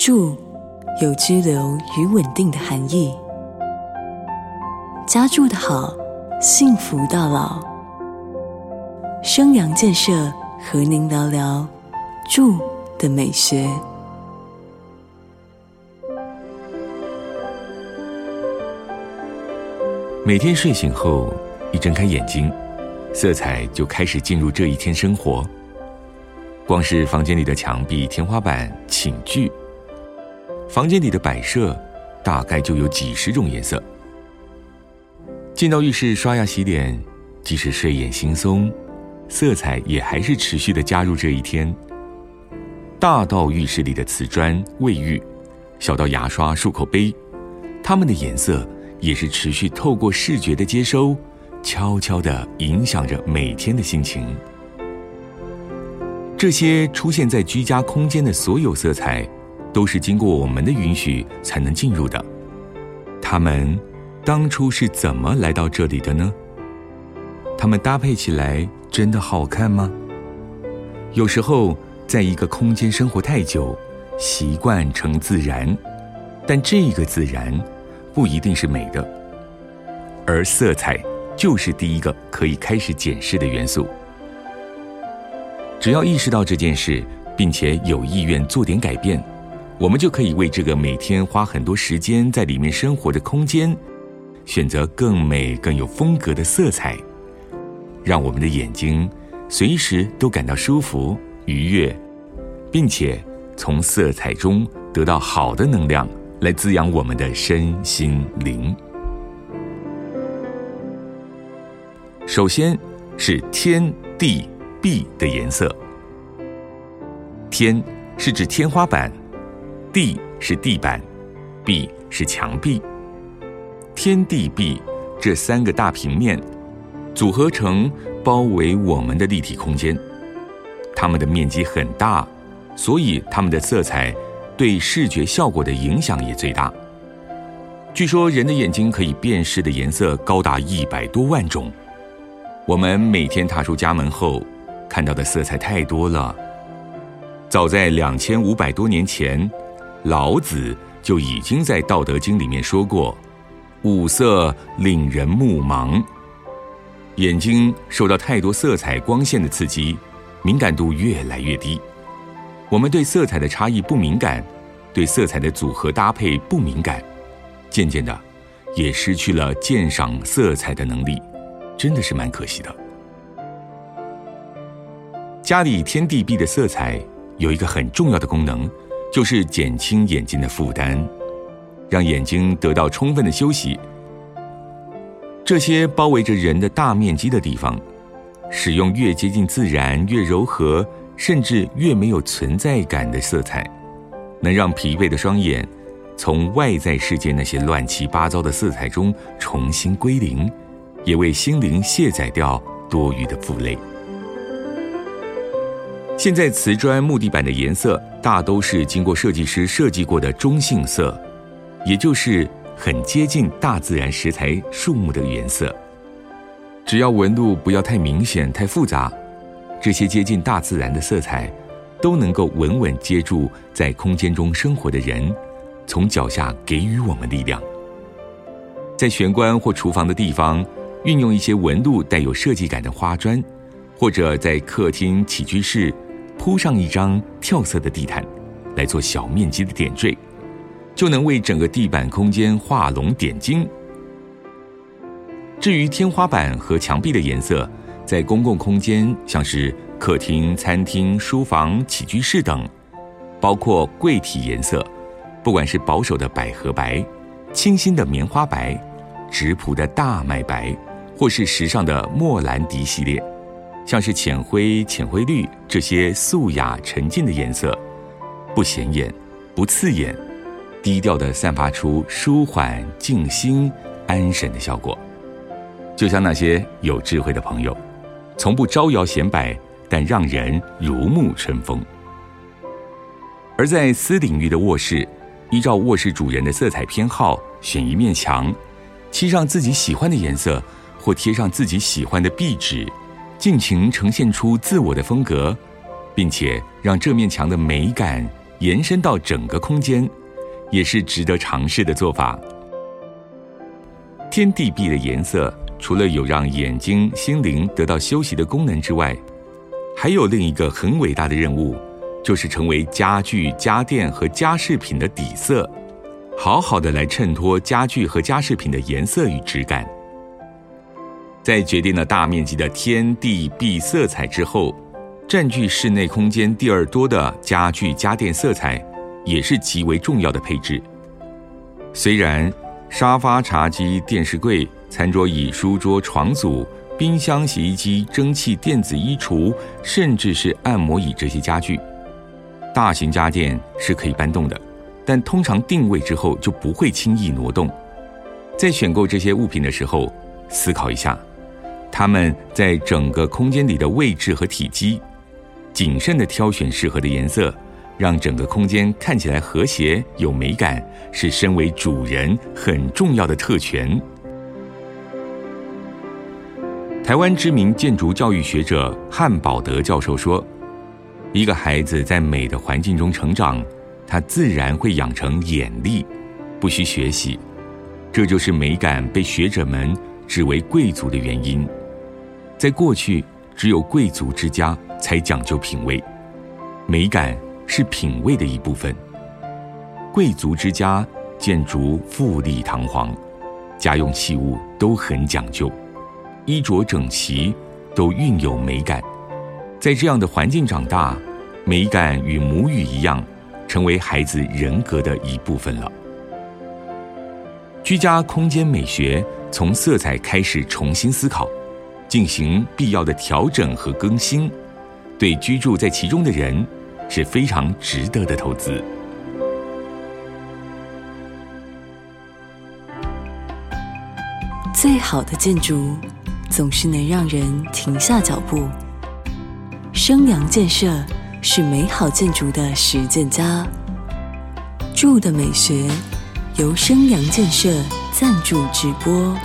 住有居留与稳定的含义。家住的好，幸福到老。生阳建设和您聊聊住的美学。每天睡醒后，一睁开眼睛，色彩就开始进入这一天生活。光是房间里的墙壁、天花板、寝具，房间里的摆设，大概就有几十种颜色。进到浴室刷牙洗脸，即使睡眼惺忪，色彩也还是持续的加入这一天。大到浴室里的瓷砖、卫浴，小到牙刷、漱口杯，它们的颜色。也是持续透过视觉的接收，悄悄地影响着每天的心情。这些出现在居家空间的所有色彩，都是经过我们的允许才能进入的。它们当初是怎么来到这里的呢？它们搭配起来真的好看吗？有时候，在一个空间生活太久，习惯成自然，但这个自然。不一定是美的，而色彩就是第一个可以开始检视的元素。只要意识到这件事，并且有意愿做点改变，我们就可以为这个每天花很多时间在里面生活的空间，选择更美、更有风格的色彩，让我们的眼睛随时都感到舒服、愉悦，并且从色彩中得到好的能量。来滋养我们的身心灵。首先是天地壁的颜色。天是指天花板，地是地板，壁是墙壁。天地壁这三个大平面组合成包围我们的立体空间，它们的面积很大，所以它们的色彩。对视觉效果的影响也最大。据说人的眼睛可以辨识的颜色高达一百多万种。我们每天踏出家门后，看到的色彩太多了。早在两千五百多年前，老子就已经在《道德经》里面说过：“五色令人目盲。”眼睛受到太多色彩光线的刺激，敏感度越来越低。我们对色彩的差异不敏感，对色彩的组合搭配不敏感，渐渐的，也失去了鉴赏色彩的能力，真的是蛮可惜的。家里天地壁的色彩有一个很重要的功能，就是减轻眼睛的负担，让眼睛得到充分的休息。这些包围着人的大面积的地方，使用越接近自然越柔和。甚至越没有存在感的色彩，能让疲惫的双眼从外在世界那些乱七八糟的色彩中重新归零，也为心灵卸载掉多余的负累。现在瓷砖木地板的颜色大都是经过设计师设计过的中性色，也就是很接近大自然食材树木的颜色，只要纹路不要太明显、太复杂。这些接近大自然的色彩，都能够稳稳接住在空间中生活的人，从脚下给予我们力量。在玄关或厨房的地方，运用一些纹路带有设计感的花砖，或者在客厅起居室铺上一张跳色的地毯，来做小面积的点缀，就能为整个地板空间画龙点睛。至于天花板和墙壁的颜色，在公共空间，像是客厅、餐厅、书房、起居室等，包括柜体颜色，不管是保守的百合白、清新的棉花白、直朴的大麦白，或是时尚的莫兰迪系列，像是浅灰、浅灰绿这些素雅沉静的颜色，不显眼，不刺眼，低调的散发出舒缓、静心、安神的效果，就像那些有智慧的朋友。从不招摇显摆，但让人如沐春风。而在私领域的卧室，依照卧室主人的色彩偏好，选一面墙，漆上自己喜欢的颜色，或贴上自己喜欢的壁纸，尽情呈现出自我的风格，并且让这面墙的美感延伸到整个空间，也是值得尝试的做法。天地壁的颜色，除了有让眼睛、心灵得到休息的功能之外，还有另一个很伟大的任务，就是成为家具、家电和家饰品的底色，好好的来衬托家具和家饰品的颜色与质感。在决定了大面积的天地壁色彩之后，占据室内空间第二多的家具、家电色彩，也是极为重要的配置。虽然。沙发、茶几、电视柜、餐桌椅、书桌、床组、冰箱、洗衣机、蒸汽、电子衣橱，甚至是按摩椅这些家具，大型家电是可以搬动的，但通常定位之后就不会轻易挪动。在选购这些物品的时候，思考一下，它们在整个空间里的位置和体积，谨慎的挑选适合的颜色。让整个空间看起来和谐有美感，是身为主人很重要的特权。台湾知名建筑教育学者汉堡德教授说：“一个孩子在美的环境中成长，他自然会养成眼力，不需学习。这就是美感被学者们指为贵族的原因。在过去，只有贵族之家才讲究品味，美感。”是品味的一部分。贵族之家建筑富丽堂皇，家用器物都很讲究，衣着整齐，都蕴有美感。在这样的环境长大，美感与母语一样，成为孩子人格的一部分了。居家空间美学从色彩开始重新思考，进行必要的调整和更新，对居住在其中的人。是非常值得的投资。最好的建筑总是能让人停下脚步。生阳建设是美好建筑的实践家。住的美学由生阳建设赞助直播。